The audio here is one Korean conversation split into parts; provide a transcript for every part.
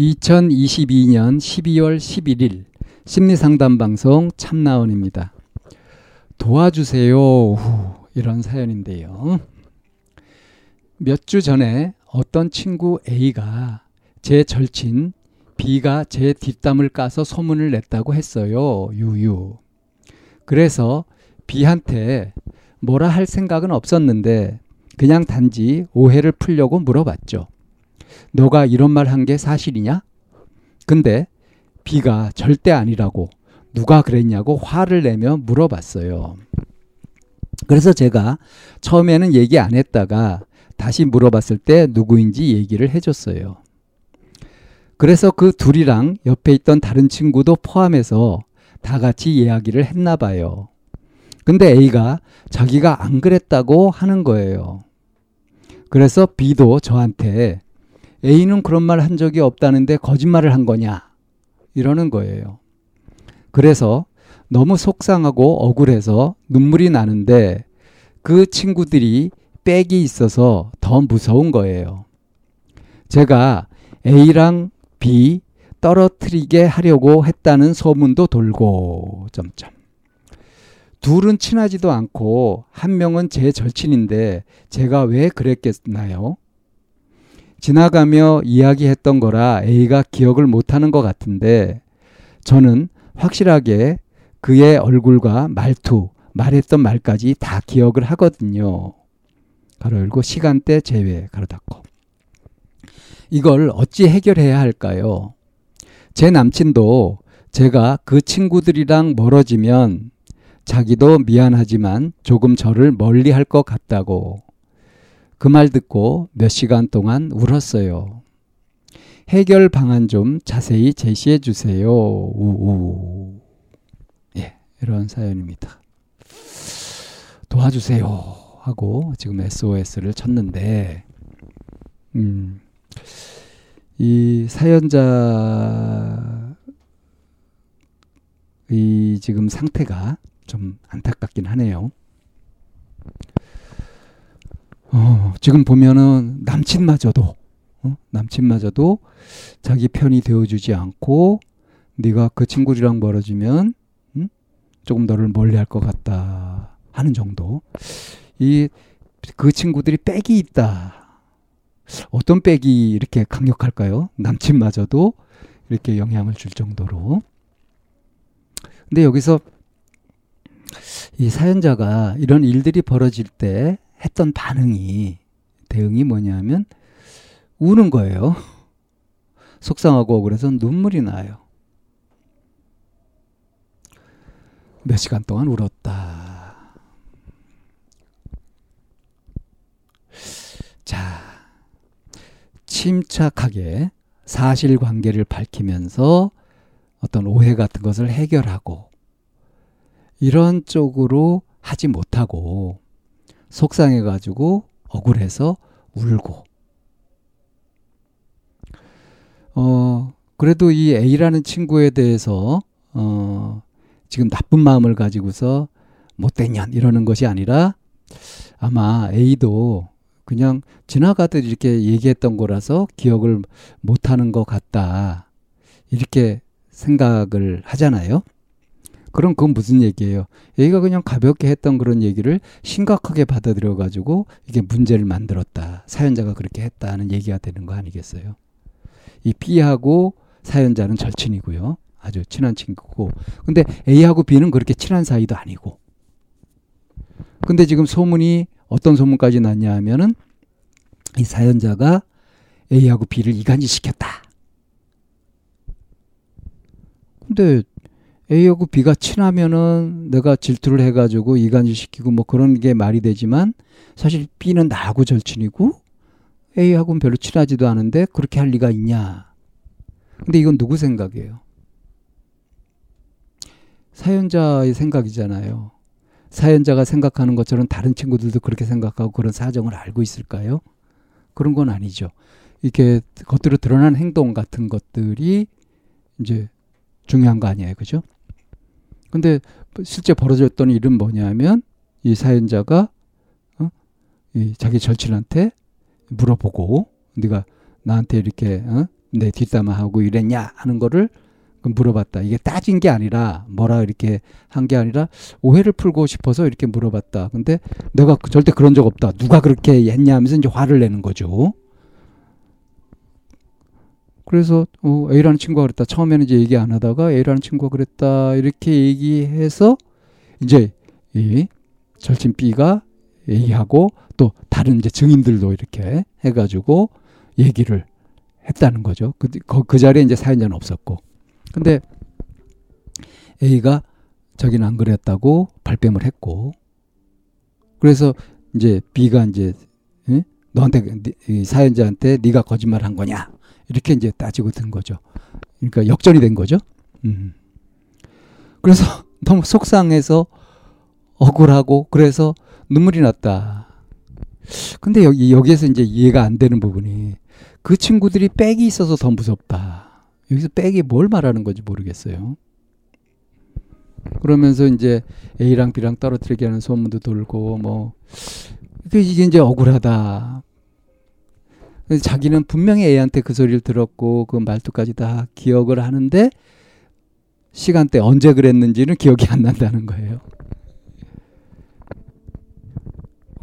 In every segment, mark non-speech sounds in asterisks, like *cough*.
2022년 12월 11일 심리상담 방송 참나원입니다. 도와주세요. 후, 이런 사연인데요. 몇 주 전에 어떤 친구 A가 제 절친 B가 제 뒷담을 까서 소문을 냈다고 했어요. 유유. 그래서 B한테 뭐라 할 생각은 없었는데 그냥 단지 오해를 풀려고 물어봤죠. 너가 이런 말 한 게 사실이냐? 근데 B가 절대 아니라고 누가 그랬냐고 화를 내며 물어봤어요. 그래서 제가 처음에는 얘기 안 했다가 다시 물어봤을 때 누구인지 얘기를 해줬어요. 그래서 그 둘이랑 옆에 있던 다른 친구도 포함해서 다 같이 이야기를 했나 봐요. 근데 A가 자기가 안 그랬다고 하는 거예요. 그래서 B도 저한테 A는 그런 말 한 적이 없다는데 거짓말을 한 거냐? 이러는 거예요. 그래서 너무 속상하고 억울해서 눈물이 나는데 그 친구들이 백이 있어서 더 무서운 거예요. 제가 A랑 B 떨어뜨리게 하려고 했다는 소문도 돌고 점점. 둘은 친하지도 않고 한 명은 제 절친인데 제가 왜 그랬겠나요? 지나가며 이야기했던 거라 A가 기억을 못하는 것 같은데 저는 확실하게 그의 얼굴과 말투, 말했던 말까지 다 기억을 하거든요. 가로 열고 시간대 제외 가로 닫고. 이걸 어찌 해결해야 할까요? 제 남친도 제가 그 친구들이랑 멀어지면 자기도 미안하지만 조금 저를 멀리 할 것 같다고 그 말 듣고 몇 시간 동안 울었어요. 해결 방안 좀 자세히 제시해 주세요. 우우. 예, 이런 사연입니다. 도와주세요. 하고 지금 SOS를 쳤는데, 음, 이 사연자, 이 지금 상태가 좀 안타깝긴 하네요. 어, 지금 보면은 남친마저도 어? 남친마저도 자기 편이 되어주지 않고 네가 그 친구들이랑 멀어지면 음? 조금 너를 멀리할 것 같다 하는 정도. 이 그 친구들이 빽이 있다. 어떤 빽이 이렇게 강력할까요? 남친마저도 이렇게 영향을 줄 정도로. 근데 여기서 이 사연자가 이런 일들이 벌어질 때 했던 반응이 대응이 뭐냐면 우는 거예요. *laughs* 속상하고 그래서 눈물이 나요. 몇 시간 동안 울었다. 자, 침착하게 사실 관계를 밝히면서 어떤 오해 같은 것을 해결하고 이런 쪽으로 하지 못하고 속상해가지고 억울해서 울고 어 그래도 이 A라는 친구에 대해서 어 지금 나쁜 마음을 가지고서 못된 년 이러는 것이 아니라 아마 A도 그냥 지나가듯 이렇게 얘기했던 거라서 기억을 못하는 것 같다 이렇게 생각을 하잖아요. 그럼 그건 무슨 얘기예요? 얘가 그냥 가볍게 했던 그런 얘기를 심각하게 받아들여 가지고 이게 문제를 만들었다. 사연자가 그렇게 했다는 얘기가 되는 거 아니겠어요? 이 B하고 사연자는 절친이고요. 아주 친한 친구고. 근데 A하고 B는 그렇게 친한 사이도 아니고. 근데 지금 소문이 어떤 소문까지 났냐 하면은 이 사연자가 A하고 B를 이간질 시켰다. 근데 A하고 B가 친하면은 내가 질투를 해가지고 이간질 시키고 뭐 그런 게 말이 되지만 사실 B는 나하고 절친이고 A하고는 별로 친하지도 않은데 그렇게 할 리가 있냐. 근데 이건 누구 생각이에요? 사연자의 생각이잖아요. 사연자가 생각하는 것처럼 다른 친구들도 그렇게 생각하고 그런 사정을 알고 있을까요? 그런 건 아니죠. 이렇게 겉으로 드러난 행동 같은 것들이 이제 중요한 거 아니에요. 그죠? 근데 실제 벌어졌던 일은 뭐냐면 이 사연자가 어? 이 자기 절친한테 물어보고 네가 나한테 이렇게 어? 내 뒷담화하고 이랬냐 하는 거를 물어봤다. 이게 따진 게 아니라 뭐라 이렇게 한 게 아니라 오해를 풀고 싶어서 이렇게 물어봤다. 근데 내가 절대 그런 적 없다. 누가 그렇게 했냐 하면서 이제 화를 내는 거죠. 그래서 어, A라는 친구가 그랬다. 처음에는 이제 얘기 안 하다가 A라는 친구가 그랬다. 이렇게 얘기해서 이제 이 절친 B가 A하고 또 다른 이제 증인들도 이렇게 해가지고 얘기를 했다는 거죠. 그, 그, 그 자리에 이제 사연자는 없었고. 근데 A가 자기는 안 그랬다고 발뺌을 했고. 그래서 이제 B가 이제 응? 너한테 사연자한테 네가 거짓말 한 거냐 이렇게 이제 따지고 든 거죠. 그러니까 역전이 된 거죠. 음. 그래서 *laughs* 너무 속상해서 억울하고 그래서 눈물이 났다. 근데 여기 여기에서 이제 이해가 안 되는 부분이 그 친구들이 백이 있어서 더 무섭다. 여기서 백이 뭘 말하는 건지 모르겠어요. 그러면서 이제 A랑 B랑 떨어뜨리게 하는 소문도 돌고 뭐 이게 이제 억울하다. 자기는 분명히 A한테 그 소리를 들었고 그 말투까지 다 기억을 하는데 시간대 언제 그랬는지는 기억이 안 난다는 거예요.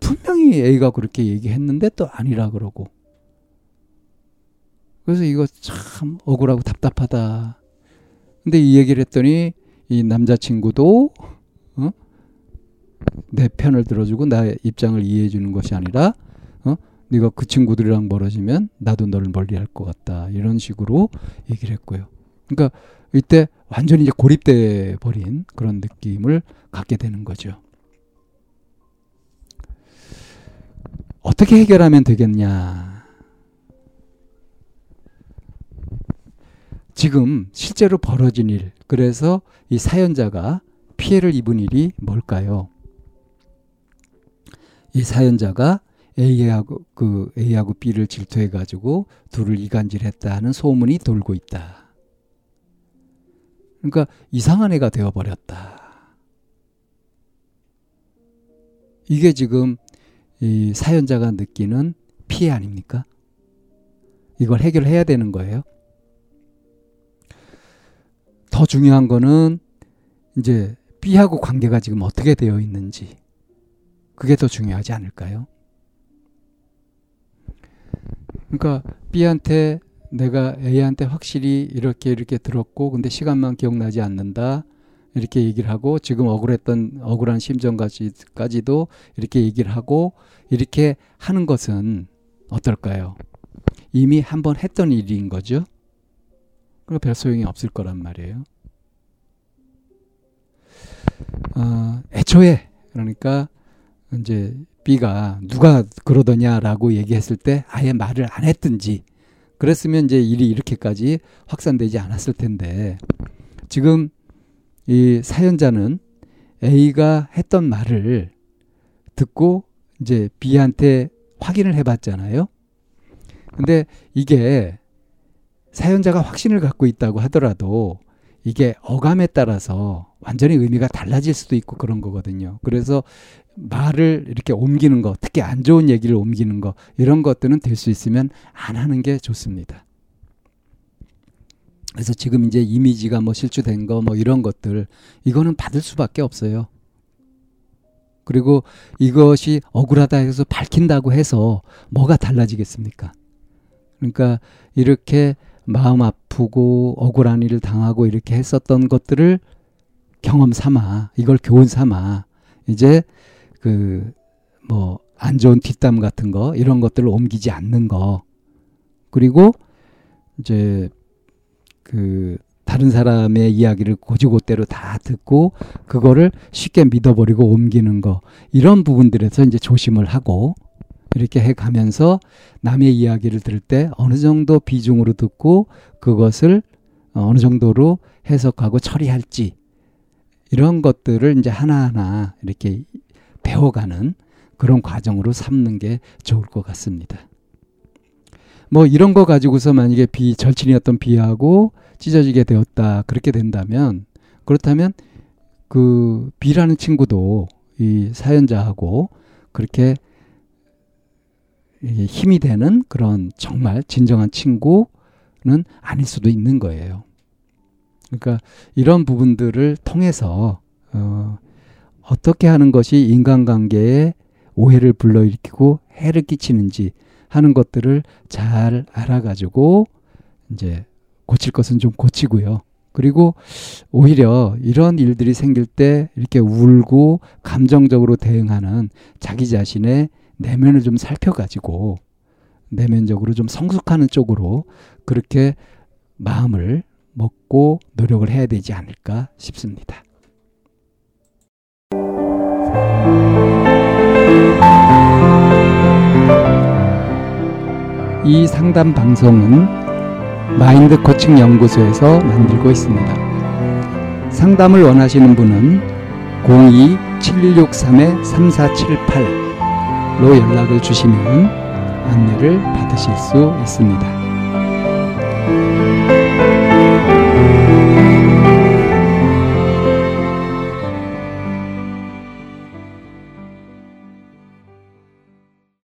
분명히 A가 그렇게 얘기했는데 또 아니라 그러고. 그래서 이거 참 억울하고 답답하다. 근데 이 얘기를 했더니 이 남자친구도 어? 내 편을 들어주고 나의 입장을 이해해 주는 것이 아니라 네가 그 친구들이랑 멀어지면 나도 너를 멀리할 것 같다 이런 식으로 얘기를 했고요. 그러니까 이때 완전히 이제 고립돼 버린 그런 느낌을 갖게 되는 거죠. 어떻게 해결하면 되겠냐? 지금 실제로 벌어진 일, 그래서 이 사연자가 피해를 입은 일이 뭘까요? 이 사연자가 A하고 그 A하고 B를 질투해 가지고 둘을 이간질했다 하는 소문이 돌고 있다. 그러니까 이상한 애가 되어 버렸다. 이게 지금 이 사연자가 느끼는 피해 아닙니까? 이걸 해결해야 되는 거예요. 더 중요한 거는 이제 B하고 관계가 지금 어떻게 되어 있는지 그게 더 중요하지 않을까요? 그러니까 B한테 내가 A한테 확실히 이렇게 이렇게 들었고 근데 시간만 기억나지 않는다. 이렇게 얘기를 하고 지금 억울했던 억울한 심정까지까지도 이렇게 얘기를 하고 이렇게 하는 것은 어떨까요? 이미 한 번 했던 일인 거죠. 그럼 별 소용이 없을 거란 말이에요. 어, 애초에 그러니까 이제 B가 누가 그러더냐라고 얘기했을 때 아예 말을 안 했든지 그랬으면 이제 일이 이렇게까지 확산되지 않았을 텐데 지금 이 사연자는 A가 했던 말을 듣고 이제 B한테 확인을 해봤잖아요. 근데 이게 사연자가 확신을 갖고 있다고 하더라도 이게 어감에 따라서 완전히 의미가 달라질 수도 있고 그런 거거든요. 그래서 말을 이렇게 옮기는 거, 특히 안 좋은 얘기를 옮기는 거, 이런 것들은 될 수 있으면 안 하는 게 좋습니다. 그래서 지금 이제 이미지가 뭐 실추된 거, 뭐 이런 것들, 이거는 받을 수밖에 없어요. 그리고 이것이 억울하다 해서 밝힌다고 해서 뭐가 달라지겠습니까? 그러니까 이렇게 마음 아프고 억울한 일을 당하고 이렇게 했었던 것들을 경험 삼아, 이걸 교훈 삼아, 이제 그 뭐 안 좋은 뒷담 같은 거 이런 것들을 옮기지 않는 거. 그리고 이제 그 다른 사람의 이야기를 고지고대로 다 듣고 그거를 쉽게 믿어버리고 옮기는 거. 이런 부분들에서 이제 조심을 하고 이렇게 해 가면서 남의 이야기를 들을 때 어느 정도 비중으로 듣고 그것을 어느 정도로 해석하고 처리할지 이런 것들을 이제 하나하나 이렇게 배워가는 그런 과정으로 삼는 게 좋을 것 같습니다. 뭐 이런 거 가지고서 만약에 비 절친이었던 비하고 찢어지게 되었다 그렇게 된다면 그렇다면 그 비라는 친구도 이 사연자하고 그렇게 힘이 되는 그런 정말 진정한 친구는 아닐 수도 있는 거예요. 그러니까 이런 부분들을 통해서 어, 어떻게 하는 것이 인간관계에 오해를 불러일으키고 해를 끼치는지 하는 것들을 잘 알아가지고 이제 고칠 것은 좀 고치고요. 그리고 오히려 이런 일들이 생길 때 이렇게 울고 감정적으로 대응하는 자기 자신의 내면을 좀 살펴가지고 내면적으로 좀 성숙하는 쪽으로 그렇게 마음을 먹고 노력을 해야 되지 않을까 싶습니다. 이 상담 방송은 마인드 코칭 연구소에서 만들고 있습니다. 상담을 원하시는 분은 02-763-3478로 연락을 주시면 안내를 받으실 수 있습니다.